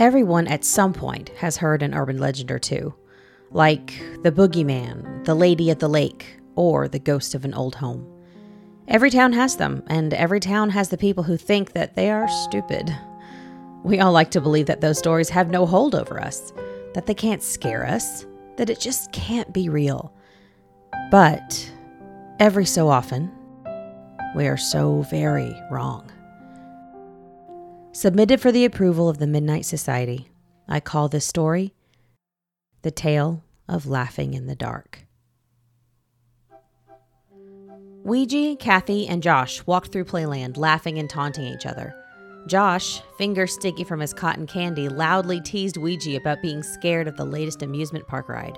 Everyone at some point has heard an urban legend or two, like the boogeyman, the lady at the lake, or the ghost of an old home. Every town has them, and every town has the people who think that they are stupid. We all like to believe that those stories have no hold over us, that they can't scare us, that it just can't be real. But every so often, we are so very wrong. Submitted for the approval of the Midnight Society, I call this story The Tale of Laughing in the Dark. Ouija, Kathy, and Josh walked through Playland, laughing and taunting each other. Josh, fingers sticky from his cotton candy, loudly teased Ouija about being scared of the latest amusement park ride.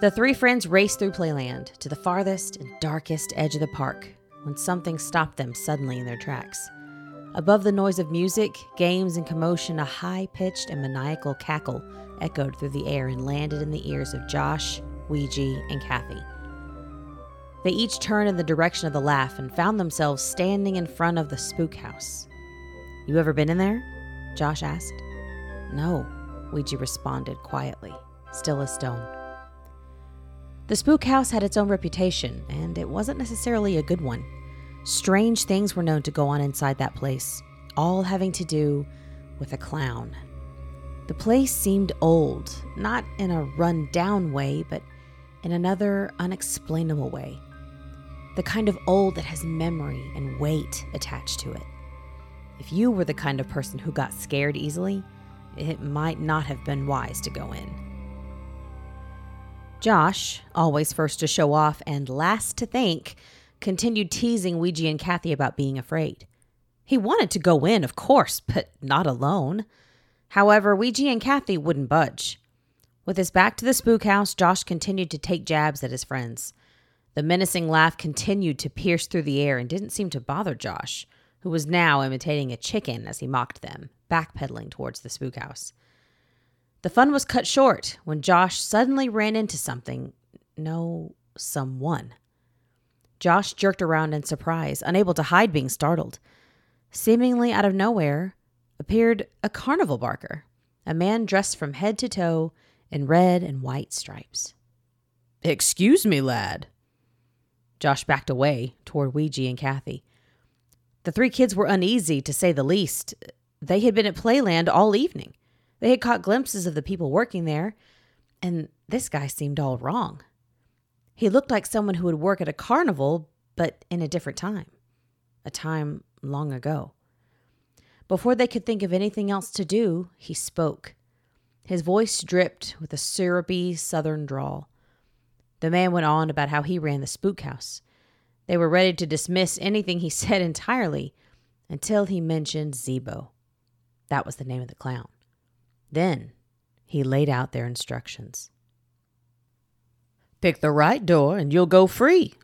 The three friends raced through Playland to the farthest and darkest edge of the park when something stopped them suddenly in their tracks. Above the noise of music, games, and commotion, a high pitched and maniacal cackle echoed through the air and landed in the ears of Josh, Ouija, and Kathy. They each turned in the direction of the laugh and found themselves standing in front of the spook house. You ever been in there? Josh asked. No, Ouija responded quietly, still as stone. The spook house had its own reputation, and it wasn't necessarily a good one. Strange things were known to go on inside that place, all having to do with a clown. The place seemed old, not in a run down way, but in another unexplainable way. The kind of old that has memory and weight attached to it. If you were the kind of person who got scared easily, it might not have been wise to go in. Josh, always first to show off and last to think, continued teasing Ouija and Kathy about being afraid. He wanted to go in, of course, but not alone. However, Ouija and Kathy wouldn't budge. With his back to the spook house, Josh continued to take jabs at his friends. The menacing laugh continued to pierce through the air and didn't seem to bother Josh, who was now imitating a chicken as he mocked them, backpedaling towards the spook house. The fun was cut short when Josh suddenly ran into something. No, someone. Josh jerked around in surprise, unable to hide being startled. Seemingly out of nowhere appeared a carnival barker, a man dressed from head to toe in red and white stripes. Excuse me, lad. Josh backed away toward Ouija and Kathy. The three kids were uneasy, to say the least. They had been at Playland all evening. They had caught glimpses of the people working there, and this guy seemed all wrong. He looked like someone who would work at a carnival, but in a different time, a time long ago. Before they could think of anything else to do, he spoke. His voice dripped with a syrupy southern drawl. The man went on about how he ran the spook house. They were ready to dismiss anything he said entirely until he mentioned Zeebo. That was the name of the clown. Then he laid out their instructions. Pick the right door and you'll go free.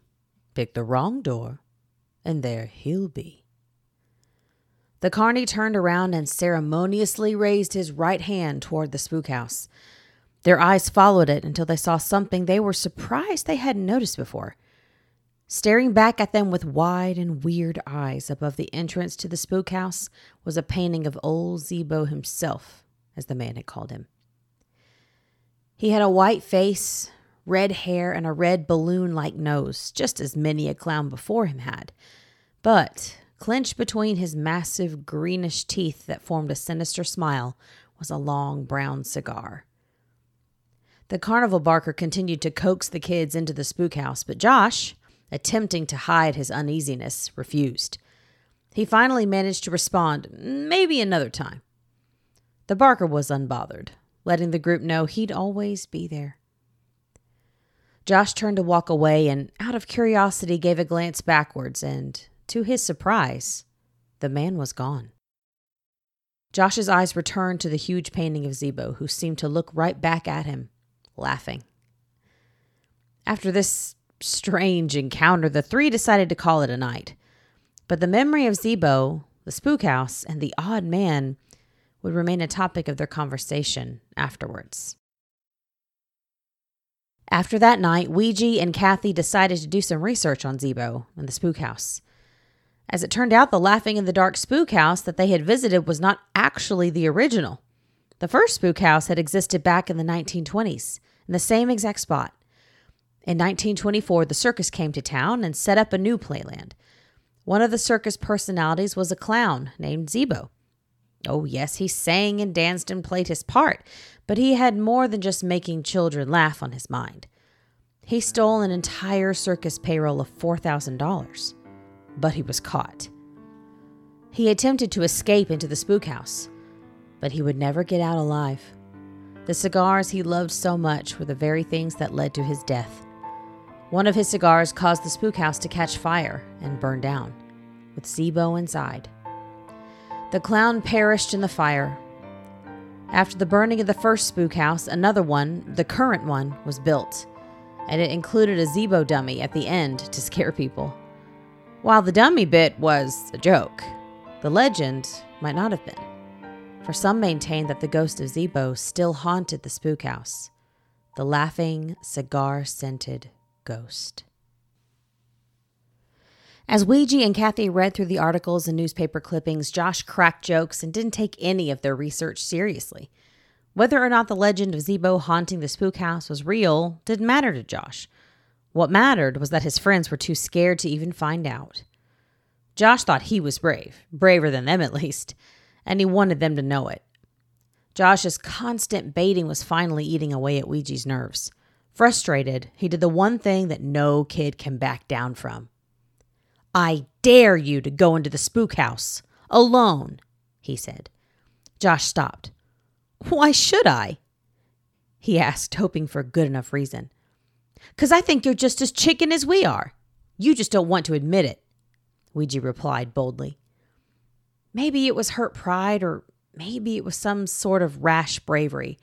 Pick the wrong door and there he'll be. The carney turned around and ceremoniously raised his right hand toward the spook house. Their eyes followed it until they saw something they were surprised they hadn't noticed before. Staring back at them with wide and weird eyes above the entrance to the spook house was a painting of old Zeebo himself, as the man had called him. He had a white face, red hair, and a red balloon like nose, just as many a clown before him had. But clenched between his massive greenish teeth that formed a sinister smile was a long brown cigar. The carnival barker continued to coax the kids into the spook house, but Josh, attempting to hide his uneasiness, refused. He finally managed to respond, maybe another time. The barker was unbothered, letting the group know he'd always be there. Josh turned to walk away and, out of curiosity, gave a glance backwards, and, to his surprise, the man was gone. Josh's eyes returned to the huge painting of Zeebo, who seemed to look right back at him, laughing. After this strange encounter, the three decided to call it a night. But the memory of Zeebo, the spook house, and the odd man would remain a topic of their conversation afterwards. After that night, Ouija and Kathy decided to do some research on Zeebo and the spook house. As it turned out, the Laughing in the Dark spook house that they had visited was not actually the original. The first spook house had existed back in the 1920s in the same exact spot. In 1924, the circus came to town and set up a new playland. One of the circus personalities was a clown named Zeebo. Oh, yes, he sang and danced and played his part, but he had more than just making children laugh on his mind. He stole an entire circus payroll of $4,000, but he was caught. He attempted to escape into the spook house, but he would never get out alive. The cigars he loved so much were the very things that led to his death. One of his cigars caused the spook house to catch fire and burn down, with Zeebo inside. The clown perished in the fire. After the burning of the first spook house, another one, the current one, was built, and it included a Zeebo dummy at the end to scare people. While the dummy bit was a joke, the legend might not have been, for some maintain that the ghost of Zeebo still haunted the spook house, the laughing, cigar scented ghost. As Ouija and Kathy read through the articles and newspaper clippings, Josh cracked jokes and didn't take any of their research seriously. Whether or not the legend of Zeebo haunting the spook house was real didn't matter to Josh. What mattered was that his friends were too scared to even find out. Josh thought he was brave, braver than them at least, and he wanted them to know it. Josh's constant baiting was finally eating away at Ouija's nerves. Frustrated, he did the one thing that no kid can back down from I dare you to go into the spook house alone, he said. Josh stopped. Why should I? He asked, hoping for a good enough reason. Because I think you're just as chicken as we are. You just don't want to admit it, Ouija replied boldly. Maybe it was hurt pride, or maybe it was some sort of rash bravery.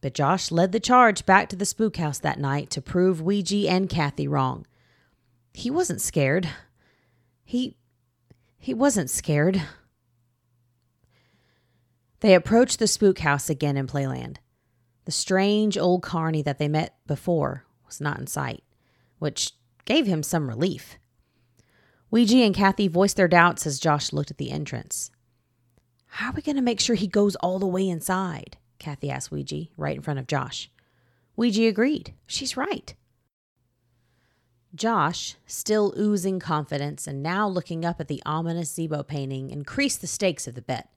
But Josh led the charge back to the spook house that night to prove Ouija and Kathy wrong. He wasn't scared. He he wasn't scared. They approached the spook house again in Playland. The strange old carney that they met before was not in sight, which gave him some relief. Ouija and Kathy voiced their doubts as Josh looked at the entrance. How are we going to make sure he goes all the way inside? Kathy asked Ouija, right in front of Josh. Ouija agreed. She's right. Josh, still oozing confidence and now looking up at the ominous Zeebo painting, increased the stakes of the bet.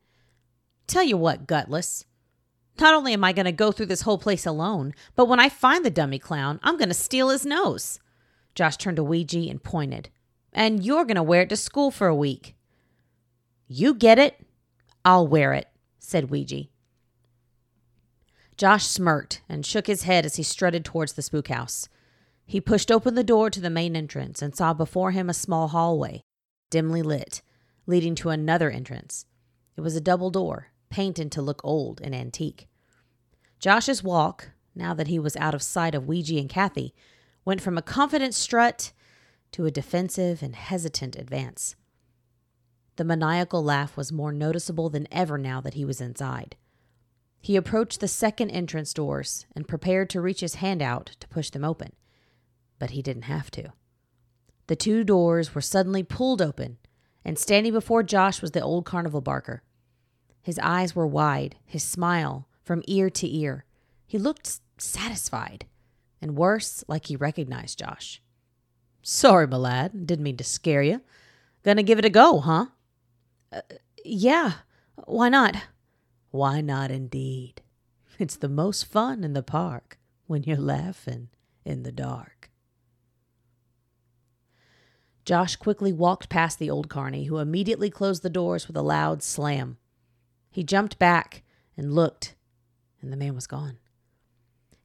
Tell you what, Gutless. Not only am I going to go through this whole place alone, but when I find the dummy clown, I'm going to steal his nose. Josh turned to Ouija and pointed. And you're going to wear it to school for a week. You get it? I'll wear it, said Ouija. Josh smirked and shook his head as he strutted towards the spook house. He pushed open the door to the main entrance and saw before him a small hallway, dimly lit, leading to another entrance. It was a double door, painted to look old and antique. Josh's walk, now that he was out of sight of Ouija and Kathy, went from a confident strut to a defensive and hesitant advance. The maniacal laugh was more noticeable than ever now that he was inside. He approached the second entrance doors and prepared to reach his hand out to push them open but he didn't have to. The two doors were suddenly pulled open, and standing before Josh was the old carnival barker. His eyes were wide, his smile from ear to ear. He looked satisfied, and worse, like he recognized Josh. Sorry, my lad. Didn't mean to scare you. Gonna give it a go, huh? Uh, yeah. Why not? Why not, indeed? It's the most fun in the park when you're laughing in the dark. Josh quickly walked past the old carney, who immediately closed the doors with a loud slam. He jumped back and looked, and the man was gone.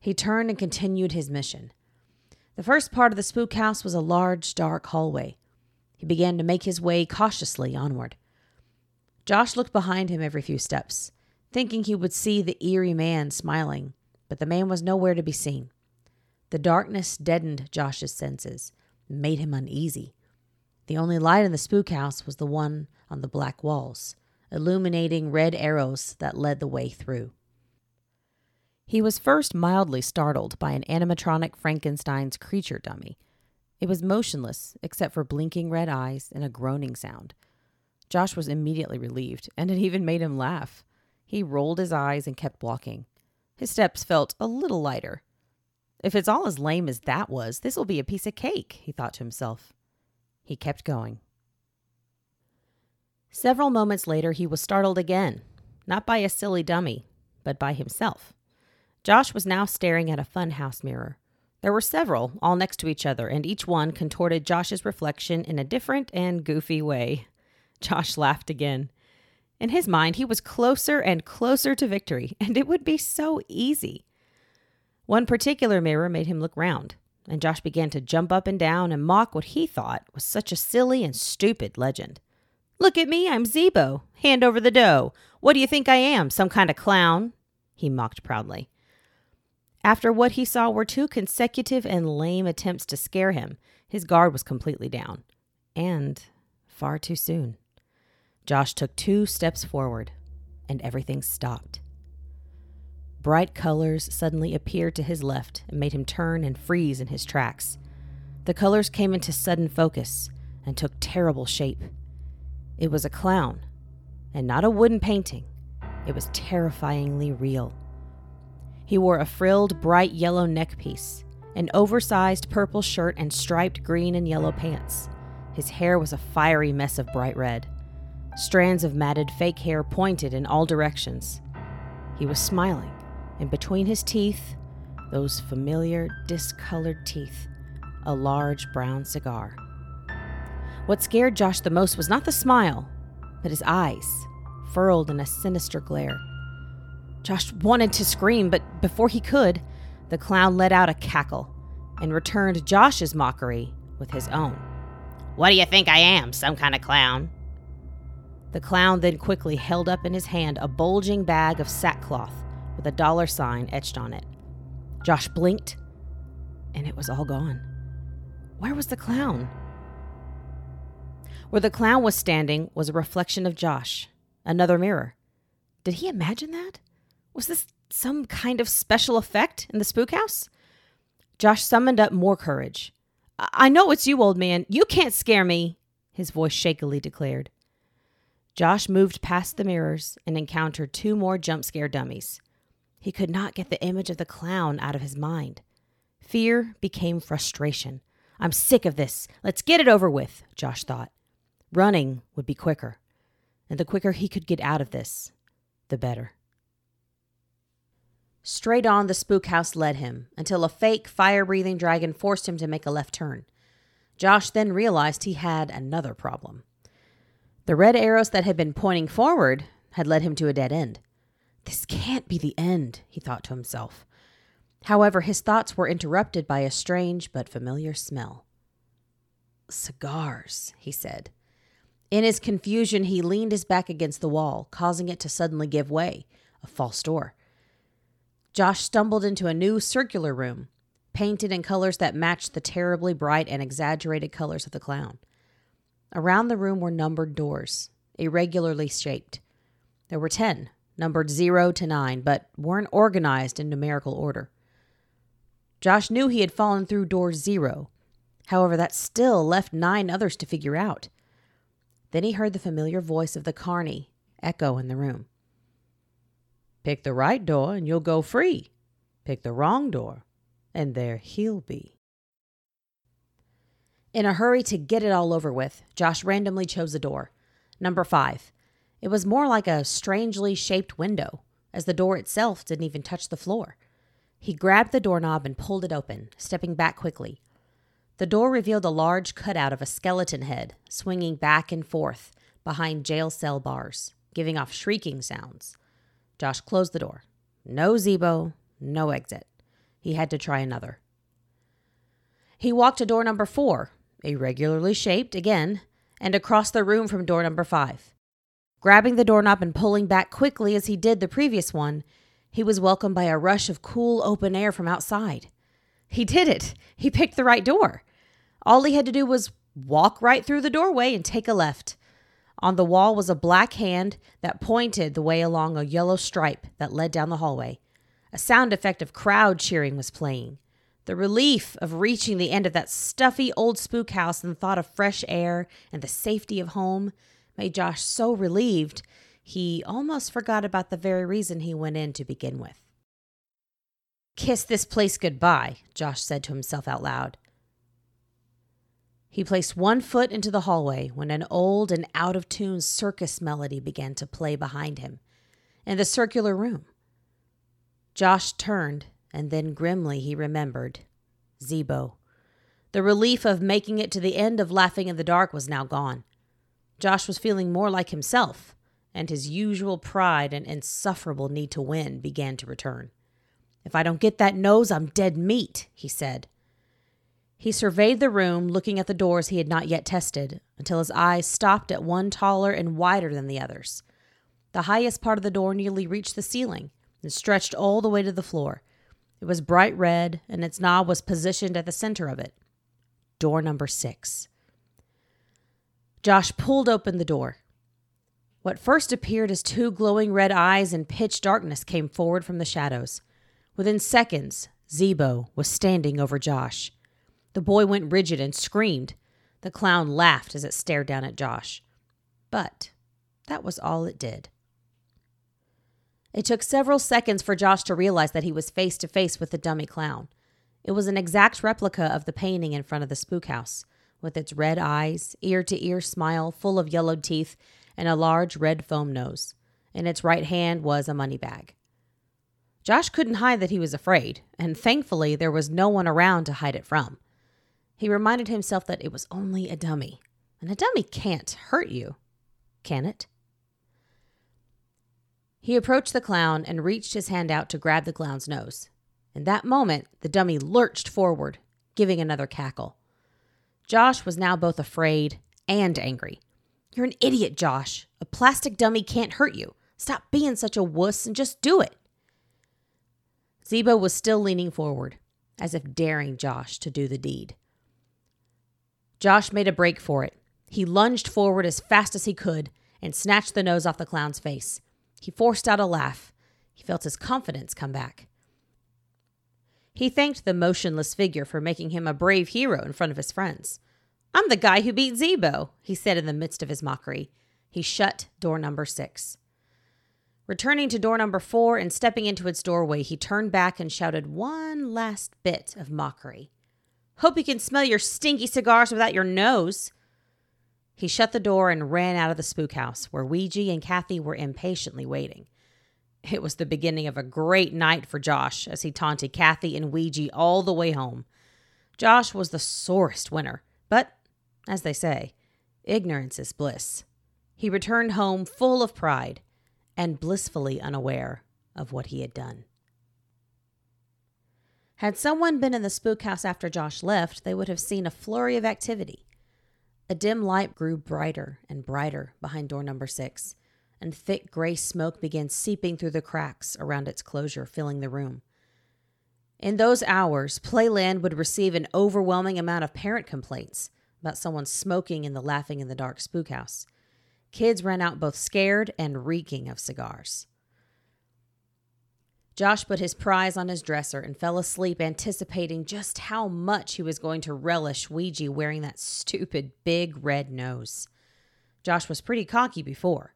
He turned and continued his mission. The first part of the spook house was a large, dark hallway. He began to make his way cautiously onward. Josh looked behind him every few steps, thinking he would see the eerie man smiling, but the man was nowhere to be seen. The darkness deadened Josh's senses made him uneasy. The only light in the spook house was the one on the black walls, illuminating red arrows that led the way through. He was first mildly startled by an animatronic Frankenstein's creature dummy. It was motionless, except for blinking red eyes and a groaning sound. Josh was immediately relieved, and it even made him laugh. He rolled his eyes and kept walking. His steps felt a little lighter. If it's all as lame as that was, this will be a piece of cake, he thought to himself. He kept going. Several moments later, he was startled again, not by a silly dummy, but by himself. Josh was now staring at a funhouse mirror. There were several, all next to each other, and each one contorted Josh's reflection in a different and goofy way. Josh laughed again. In his mind, he was closer and closer to victory, and it would be so easy. One particular mirror made him look round, and Josh began to jump up and down and mock what he thought was such a silly and stupid legend. Look at me, I'm Zeebo. Hand over the dough. What do you think I am, some kind of clown? He mocked proudly. After what he saw were two consecutive and lame attempts to scare him, his guard was completely down. And far too soon. Josh took two steps forward, and everything stopped. Bright colors suddenly appeared to his left and made him turn and freeze in his tracks. The colors came into sudden focus and took terrible shape. It was a clown, and not a wooden painting. It was terrifyingly real. He wore a frilled, bright yellow neckpiece, an oversized purple shirt, and striped green and yellow pants. His hair was a fiery mess of bright red. Strands of matted fake hair pointed in all directions. He was smiling, and between his teeth, those familiar, discolored teeth, a large brown cigar. What scared Josh the most was not the smile, but his eyes, furled in a sinister glare. Josh wanted to scream, but before he could, the clown let out a cackle and returned Josh's mockery with his own. What do you think I am, some kind of clown? The clown then quickly held up in his hand a bulging bag of sackcloth with a dollar sign etched on it. Josh blinked, and it was all gone. Where was the clown? Where the clown was standing was a reflection of Josh, another mirror. Did he imagine that? Was this some kind of special effect in the spook house? Josh summoned up more courage. I know it's you, old man. You can't scare me, his voice shakily declared. Josh moved past the mirrors and encountered two more jump scare dummies. He could not get the image of the clown out of his mind. Fear became frustration. I'm sick of this. Let's get it over with, Josh thought. Running would be quicker. And the quicker he could get out of this, the better. Straight on the spook house led him until a fake fire breathing dragon forced him to make a left turn. Josh then realized he had another problem. The red arrows that had been pointing forward had led him to a dead end. This can't be the end, he thought to himself. However, his thoughts were interrupted by a strange but familiar smell. Cigars, he said. In his confusion, he leaned his back against the wall, causing it to suddenly give way a false door. Josh stumbled into a new circular room, painted in colors that matched the terribly bright and exaggerated colors of the clown. Around the room were numbered doors, irregularly shaped. There were 10, numbered 0 to 9, but weren't organized in numerical order. Josh knew he had fallen through door 0. However, that still left nine others to figure out. Then he heard the familiar voice of the carney echo in the room. Pick the right door and you'll go free. Pick the wrong door and there he'll be. In a hurry to get it all over with, Josh randomly chose a door. Number five. It was more like a strangely shaped window, as the door itself didn't even touch the floor. He grabbed the doorknob and pulled it open, stepping back quickly. The door revealed a large cutout of a skeleton head swinging back and forth behind jail cell bars, giving off shrieking sounds. Josh closed the door. No Zeebo, no exit. He had to try another. He walked to door number four, irregularly shaped again, and across the room from door number five. Grabbing the doorknob and pulling back quickly as he did the previous one, he was welcomed by a rush of cool open air from outside. He did it. He picked the right door. All he had to do was walk right through the doorway and take a left. On the wall was a black hand that pointed the way along a yellow stripe that led down the hallway. A sound effect of crowd cheering was playing. The relief of reaching the end of that stuffy old spook house and the thought of fresh air and the safety of home made Josh so relieved he almost forgot about the very reason he went in to begin with. Kiss this place goodbye, Josh said to himself out loud. He placed one foot into the hallway when an old and out of tune circus melody began to play behind him in the circular room. Josh turned, and then grimly he remembered Zeebo. The relief of making it to the end of Laughing in the Dark was now gone. Josh was feeling more like himself, and his usual pride and insufferable need to win began to return. If I don't get that nose, I'm dead meat, he said. He surveyed the room, looking at the doors he had not yet tested, until his eyes stopped at one taller and wider than the others. The highest part of the door nearly reached the ceiling and stretched all the way to the floor. It was bright red, and its knob was positioned at the center of it. Door number six. Josh pulled open the door. What first appeared as two glowing red eyes in pitch darkness came forward from the shadows. Within seconds, Zeebo was standing over Josh. The boy went rigid and screamed. The clown laughed as it stared down at Josh. But that was all it did. It took several seconds for Josh to realize that he was face to face with the dummy clown. It was an exact replica of the painting in front of the spook house, with its red eyes, ear to ear smile full of yellowed teeth, and a large red foam nose. In its right hand was a money bag. Josh couldn't hide that he was afraid, and thankfully there was no one around to hide it from. He reminded himself that it was only a dummy, and a dummy can't hurt you, can it? He approached the clown and reached his hand out to grab the clown's nose. In that moment, the dummy lurched forward, giving another cackle. Josh was now both afraid and angry. You're an idiot, Josh. A plastic dummy can't hurt you. Stop being such a wuss and just do it. Zeebo was still leaning forward, as if daring Josh to do the deed. Josh made a break for it. He lunged forward as fast as he could and snatched the nose off the clown's face. He forced out a laugh. He felt his confidence come back. He thanked the motionless figure for making him a brave hero in front of his friends. I'm the guy who beat Zeebo, he said in the midst of his mockery. He shut door number six. Returning to door number four and stepping into its doorway, he turned back and shouted one last bit of mockery. Hope you can smell your stinky cigars without your nose. He shut the door and ran out of the spook house, where Ouija and Kathy were impatiently waiting. It was the beginning of a great night for Josh as he taunted Kathy and Ouija all the way home. Josh was the sorest winner, but, as they say, ignorance is bliss. He returned home full of pride and blissfully unaware of what he had done. Had someone been in the spook house after Josh left, they would have seen a flurry of activity. A dim light grew brighter and brighter behind door number six, and thick gray smoke began seeping through the cracks around its closure, filling the room. In those hours, Playland would receive an overwhelming amount of parent complaints about someone smoking in the Laughing in the Dark spook house. Kids ran out both scared and reeking of cigars. Josh put his prize on his dresser and fell asleep, anticipating just how much he was going to relish Ouija wearing that stupid big red nose. Josh was pretty cocky before,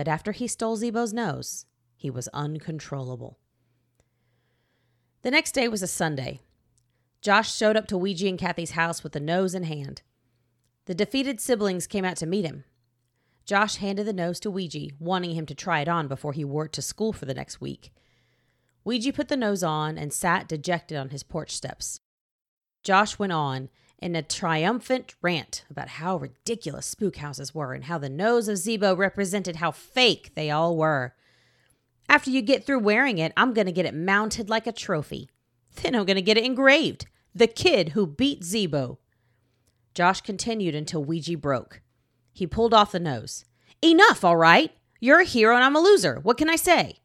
but after he stole Zeebo's nose, he was uncontrollable. The next day was a Sunday. Josh showed up to Ouija and Kathy's house with the nose in hand. The defeated siblings came out to meet him. Josh handed the nose to Ouija, wanting him to try it on before he wore it to school for the next week. Ouija put the nose on and sat dejected on his porch steps. Josh went on in a triumphant rant about how ridiculous spook houses were and how the nose of Zeebo represented how fake they all were. After you get through wearing it, I'm going to get it mounted like a trophy. Then I'm going to get it engraved. The kid who beat Zeebo. Josh continued until Ouija broke. He pulled off the nose. Enough, all right? You're a hero and I'm a loser. What can I say?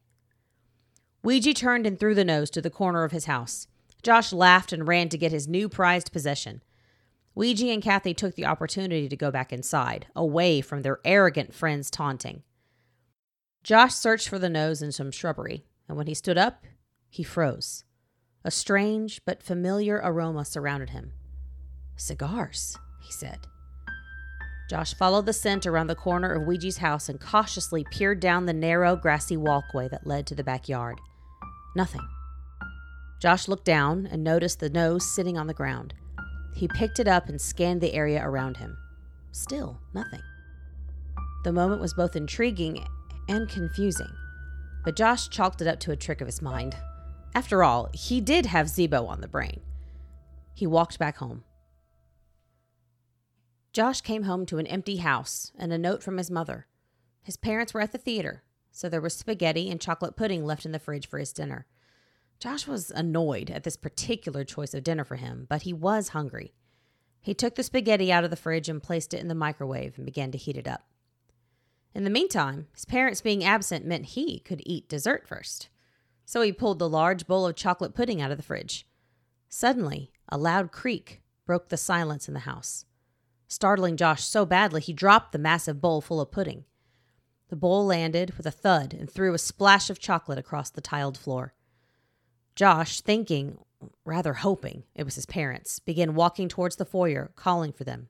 Ouija turned and threw the nose to the corner of his house. Josh laughed and ran to get his new prized possession. Ouija and Kathy took the opportunity to go back inside, away from their arrogant friend's taunting. Josh searched for the nose in some shrubbery, and when he stood up, he froze. A strange but familiar aroma surrounded him. Cigars, he said. Josh followed the scent around the corner of Ouija's house and cautiously peered down the narrow, grassy walkway that led to the backyard. Nothing. Josh looked down and noticed the nose sitting on the ground. He picked it up and scanned the area around him. Still, nothing. The moment was both intriguing and confusing, but Josh chalked it up to a trick of his mind. After all, he did have Zeebo on the brain. He walked back home. Josh came home to an empty house and a note from his mother. His parents were at the theater, so there was spaghetti and chocolate pudding left in the fridge for his dinner. Josh was annoyed at this particular choice of dinner for him, but he was hungry. He took the spaghetti out of the fridge and placed it in the microwave and began to heat it up. In the meantime, his parents being absent meant he could eat dessert first. So he pulled the large bowl of chocolate pudding out of the fridge. Suddenly, a loud creak broke the silence in the house, startling Josh so badly he dropped the massive bowl full of pudding. The bowl landed with a thud and threw a splash of chocolate across the tiled floor. Josh, thinking, rather hoping it was his parents, began walking towards the foyer, calling for them.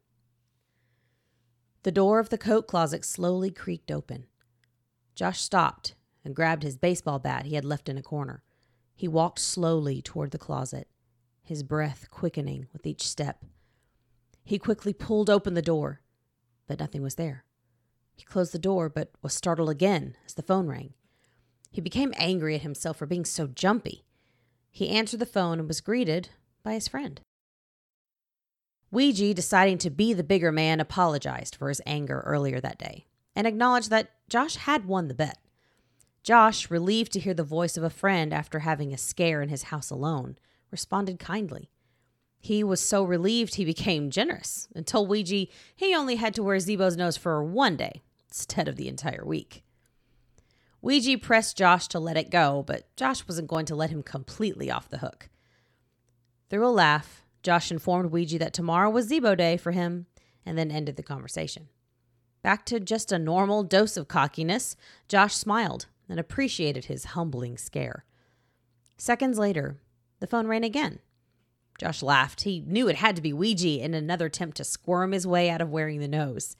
The door of the coat closet slowly creaked open. Josh stopped and grabbed his baseball bat he had left in a corner. He walked slowly toward the closet, his breath quickening with each step. He quickly pulled open the door, but nothing was there. He closed the door, but was startled again as the phone rang. He became angry at himself for being so jumpy. He answered the phone and was greeted by his friend. Ouija, deciding to be the bigger man, apologized for his anger earlier that day and acknowledged that Josh had won the bet. Josh, relieved to hear the voice of a friend after having a scare in his house alone, responded kindly. He was so relieved he became generous and told Ouija he only had to wear Zeebo's nose for one day instead of the entire week. Ouija pressed Josh to let it go, but Josh wasn't going to let him completely off the hook. Through a laugh, Josh informed Ouija that tomorrow was Zeebo Day for him and then ended the conversation. Back to just a normal dose of cockiness, Josh smiled and appreciated his humbling scare. Seconds later, the phone rang again. Josh laughed. He knew it had to be Ouija in another attempt to squirm his way out of wearing the nose.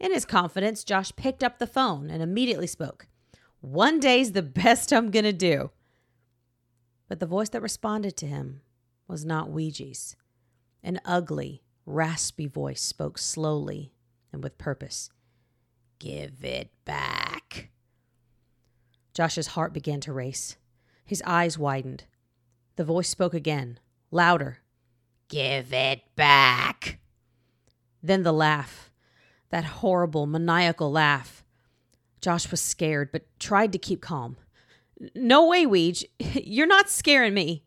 In his confidence, Josh picked up the phone and immediately spoke. One day's the best I'm going to do. But the voice that responded to him was not Ouija's. An ugly, raspy voice spoke slowly and with purpose. Give it back. Josh's heart began to race. His eyes widened. The voice spoke again, louder. Give it back. Then the laugh, that horrible, maniacal laugh. Josh was scared, but tried to keep calm. No way, Weege. You're not scaring me.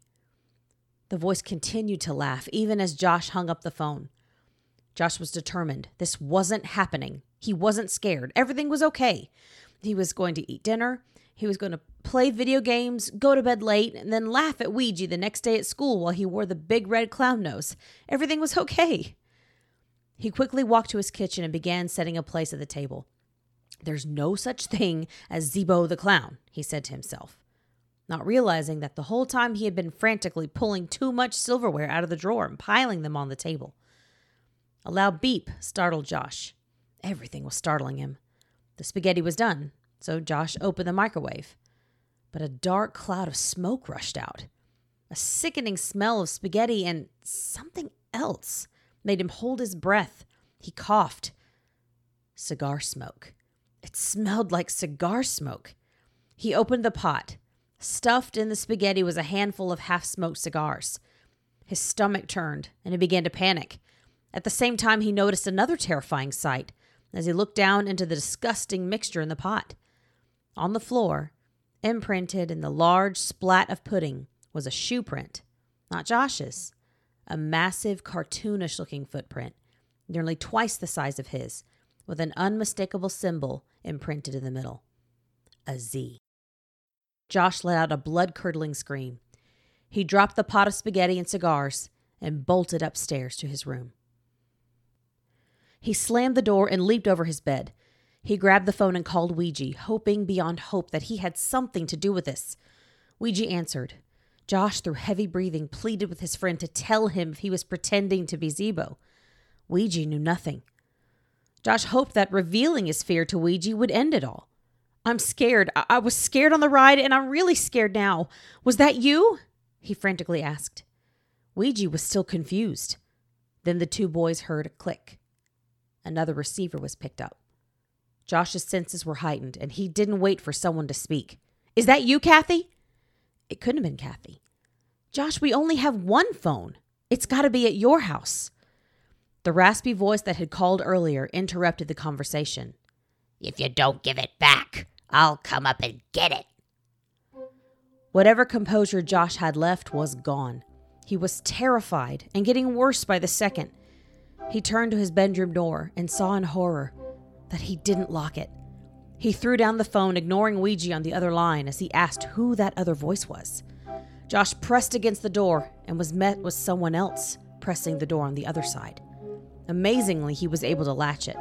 The voice continued to laugh, even as Josh hung up the phone. Josh was determined. This wasn't happening. He wasn't scared. Everything was okay. He was going to eat dinner. He was going to play video games, go to bed late, and then laugh at Ouija the next day at school while he wore the big red clown nose. Everything was okay. He quickly walked to his kitchen and began setting a place at the table. There's no such thing as Zeebo the Clown, he said to himself, not realizing that the whole time he had been frantically pulling too much silverware out of the drawer and piling them on the table. A loud beep startled Josh. Everything was startling him. The spaghetti was done, so Josh opened the microwave. But a dark cloud of smoke rushed out. A sickening smell of spaghetti and something else made him hold his breath. He coughed. Cigar smoke. It smelled like cigar smoke. He opened the pot. Stuffed in the spaghetti was a handful of half smoked cigars. His stomach turned and he began to panic. At the same time, he noticed another terrifying sight as he looked down into the disgusting mixture in the pot. On the floor, imprinted in the large splat of pudding, was a shoe print, not Josh's, a massive, cartoonish looking footprint, nearly twice the size of his, with an unmistakable symbol imprinted in the middle a Z. Josh let out a blood curdling scream. He dropped the pot of spaghetti and cigars and bolted upstairs to his room. He slammed the door and leaped over his bed. He grabbed the phone and called Ouija, hoping beyond hope that he had something to do with this. Ouija answered. Josh, through heavy breathing, pleaded with his friend to tell him if he was pretending to be Zeebo. Ouija knew nothing. Josh hoped that revealing his fear to Ouija would end it all. I'm scared. I-, I was scared on the ride, and I'm really scared now. Was that you? He frantically asked. Ouija was still confused. Then the two boys heard a click. Another receiver was picked up. Josh's senses were heightened, and he didn't wait for someone to speak. Is that you, Kathy? It couldn't have been Kathy. Josh, we only have one phone. It's got to be at your house. The raspy voice that had called earlier interrupted the conversation. If you don't give it back, I'll come up and get it. Whatever composure Josh had left was gone. He was terrified and getting worse by the second. He turned to his bedroom door and saw in horror that he didn't lock it. He threw down the phone, ignoring Ouija on the other line as he asked who that other voice was. Josh pressed against the door and was met with someone else pressing the door on the other side. Amazingly, he was able to latch it.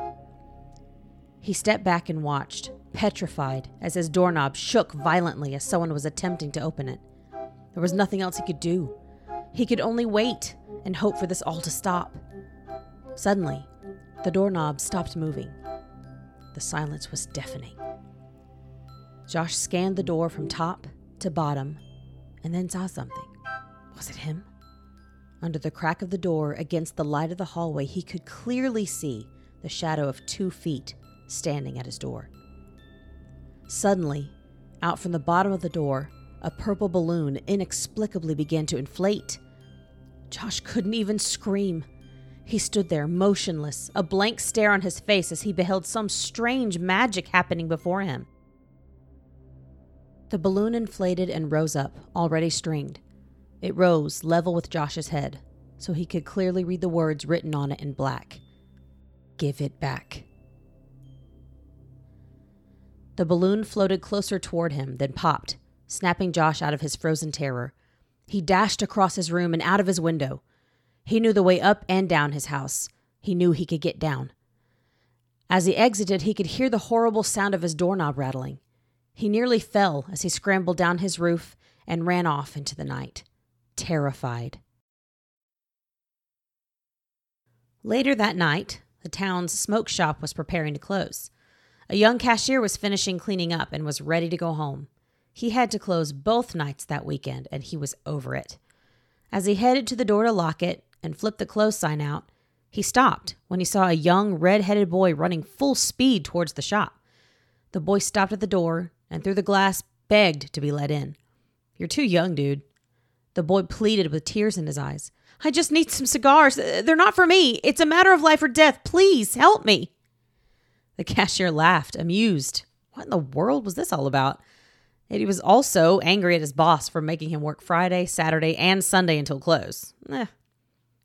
He stepped back and watched, petrified, as his doorknob shook violently as someone was attempting to open it. There was nothing else he could do. He could only wait and hope for this all to stop. Suddenly, the doorknob stopped moving. The silence was deafening. Josh scanned the door from top to bottom and then saw something. Was it him? Under the crack of the door, against the light of the hallway, he could clearly see the shadow of two feet standing at his door. Suddenly, out from the bottom of the door, a purple balloon inexplicably began to inflate. Josh couldn't even scream. He stood there, motionless, a blank stare on his face as he beheld some strange magic happening before him. The balloon inflated and rose up, already stringed. It rose level with Josh's head, so he could clearly read the words written on it in black Give it back. The balloon floated closer toward him, then popped, snapping Josh out of his frozen terror. He dashed across his room and out of his window. He knew the way up and down his house. He knew he could get down. As he exited, he could hear the horrible sound of his doorknob rattling. He nearly fell as he scrambled down his roof and ran off into the night, terrified. Later that night, the town's smoke shop was preparing to close. A young cashier was finishing cleaning up and was ready to go home. He had to close both nights that weekend, and he was over it. As he headed to the door to lock it and flip the close sign out, he stopped when he saw a young red headed boy running full speed towards the shop. The boy stopped at the door and through the glass begged to be let in. You're too young, dude. The boy pleaded with tears in his eyes. I just need some cigars. They're not for me. It's a matter of life or death. Please help me. The cashier laughed, amused. What in the world was this all about? He was also angry at his boss for making him work Friday, Saturday, and Sunday until close. Eh,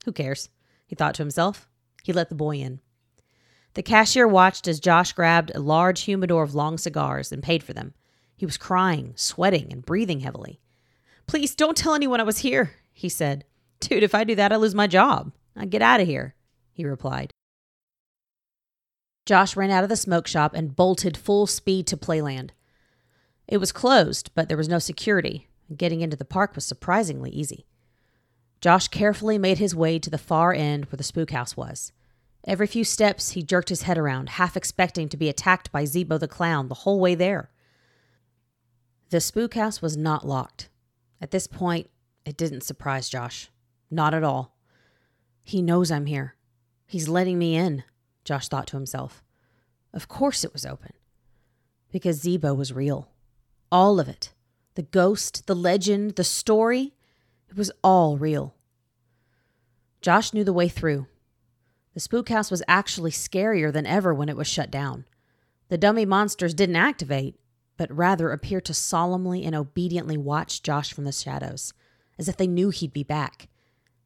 who cares? He thought to himself. He let the boy in. The cashier watched as Josh grabbed a large humidor of long cigars and paid for them. He was crying, sweating, and breathing heavily. Please don't tell anyone I was here, he said. Dude, if I do that, I lose my job. I get out of here, he replied. Josh ran out of the smoke shop and bolted full speed to Playland. It was closed, but there was no security. Getting into the park was surprisingly easy. Josh carefully made his way to the far end where the spook house was. Every few steps, he jerked his head around, half expecting to be attacked by Zeebo the clown the whole way there. The spook house was not locked. At this point, it didn't surprise Josh. Not at all. He knows I'm here. He's letting me in. Josh thought to himself. Of course it was open. Because Zeebo was real. All of it. The ghost, the legend, the story. It was all real. Josh knew the way through. The spook house was actually scarier than ever when it was shut down. The dummy monsters didn't activate, but rather appeared to solemnly and obediently watch Josh from the shadows, as if they knew he'd be back,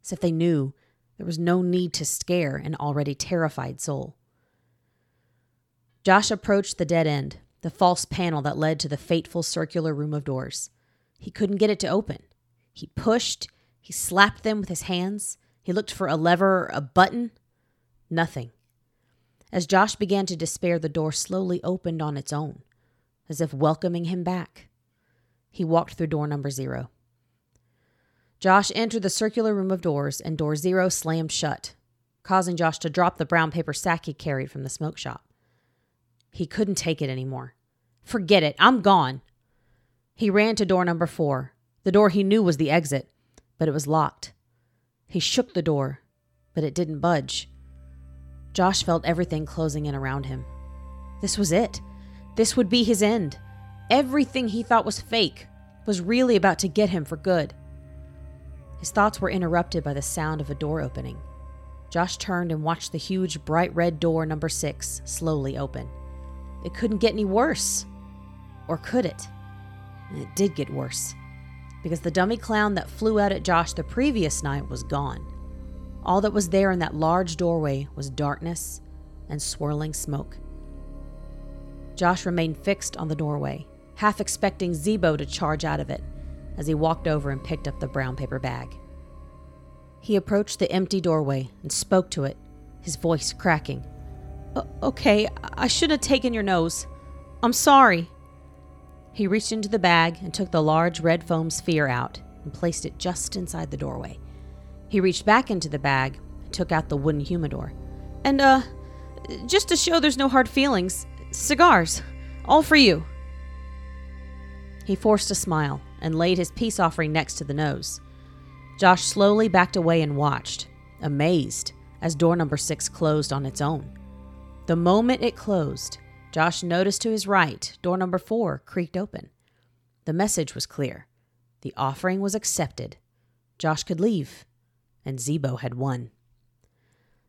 as if they knew there was no need to scare an already terrified soul. Josh approached the dead end, the false panel that led to the fateful circular room of doors. He couldn't get it to open. He pushed, he slapped them with his hands, he looked for a lever, a button. Nothing. As Josh began to despair, the door slowly opened on its own, as if welcoming him back. He walked through door number zero. Josh entered the circular room of doors, and door zero slammed shut, causing Josh to drop the brown paper sack he carried from the smoke shop. He couldn't take it anymore. Forget it, I'm gone. He ran to door number four, the door he knew was the exit, but it was locked. He shook the door, but it didn't budge. Josh felt everything closing in around him. This was it. This would be his end. Everything he thought was fake was really about to get him for good. His thoughts were interrupted by the sound of a door opening. Josh turned and watched the huge, bright red door number six slowly open. It couldn't get any worse. Or could it? It did get worse. Because the dummy clown that flew out at Josh the previous night was gone. All that was there in that large doorway was darkness and swirling smoke. Josh remained fixed on the doorway, half expecting Zeebo to charge out of it as he walked over and picked up the brown paper bag. He approached the empty doorway and spoke to it, his voice cracking. Okay, I should have taken your nose. I'm sorry. He reached into the bag and took the large red foam sphere out and placed it just inside the doorway. He reached back into the bag and took out the wooden humidor. And, uh, just to show there's no hard feelings, cigars. All for you. He forced a smile and laid his peace offering next to the nose. Josh slowly backed away and watched, amazed, as door number six closed on its own. The moment it closed, Josh noticed to his right, door number four creaked open. The message was clear. The offering was accepted. Josh could leave, and Zeebo had won.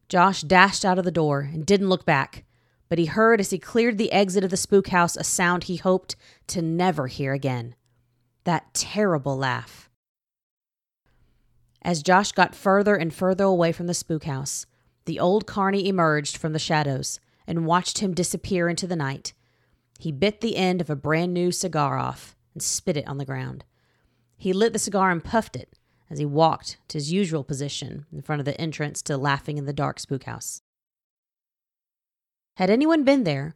Josh dashed out of the door and didn't look back, but he heard as he cleared the exit of the spook house a sound he hoped to never hear again that terrible laugh. As Josh got further and further away from the spook house, the old carney emerged from the shadows and watched him disappear into the night. He bit the end of a brand new cigar off and spit it on the ground. He lit the cigar and puffed it as he walked to his usual position in front of the entrance to Laughing in the Dark spook house. Had anyone been there,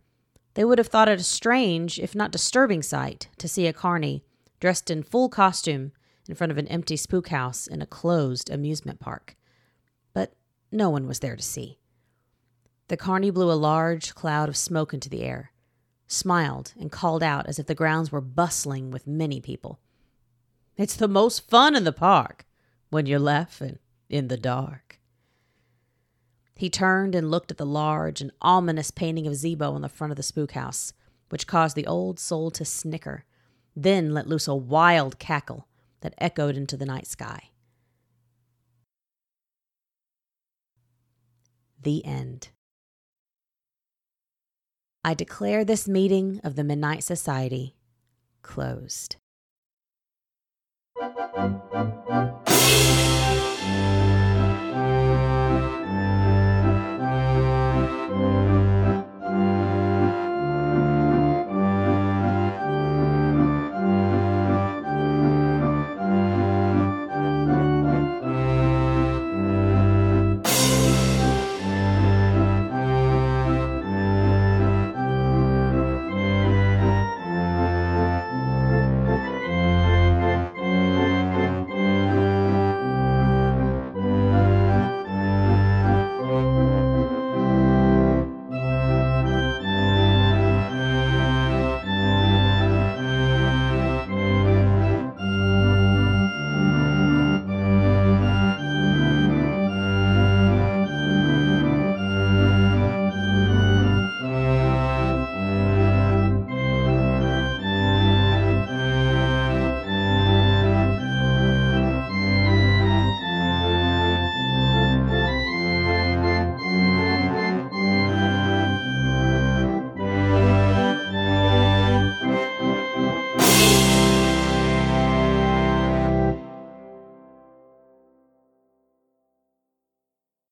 they would have thought it a strange, if not disturbing, sight to see a carney dressed in full costume in front of an empty spook house in a closed amusement park. But no one was there to see. The carney blew a large cloud of smoke into the air, smiled, and called out as if the grounds were bustling with many people. It's the most fun in the park when you're laughing in the dark. He turned and looked at the large and ominous painting of Zeebo on the front of the spook house, which caused the old soul to snicker, then let loose a wild cackle that echoed into the night sky. The end. I declare this meeting of the Midnight Society closed.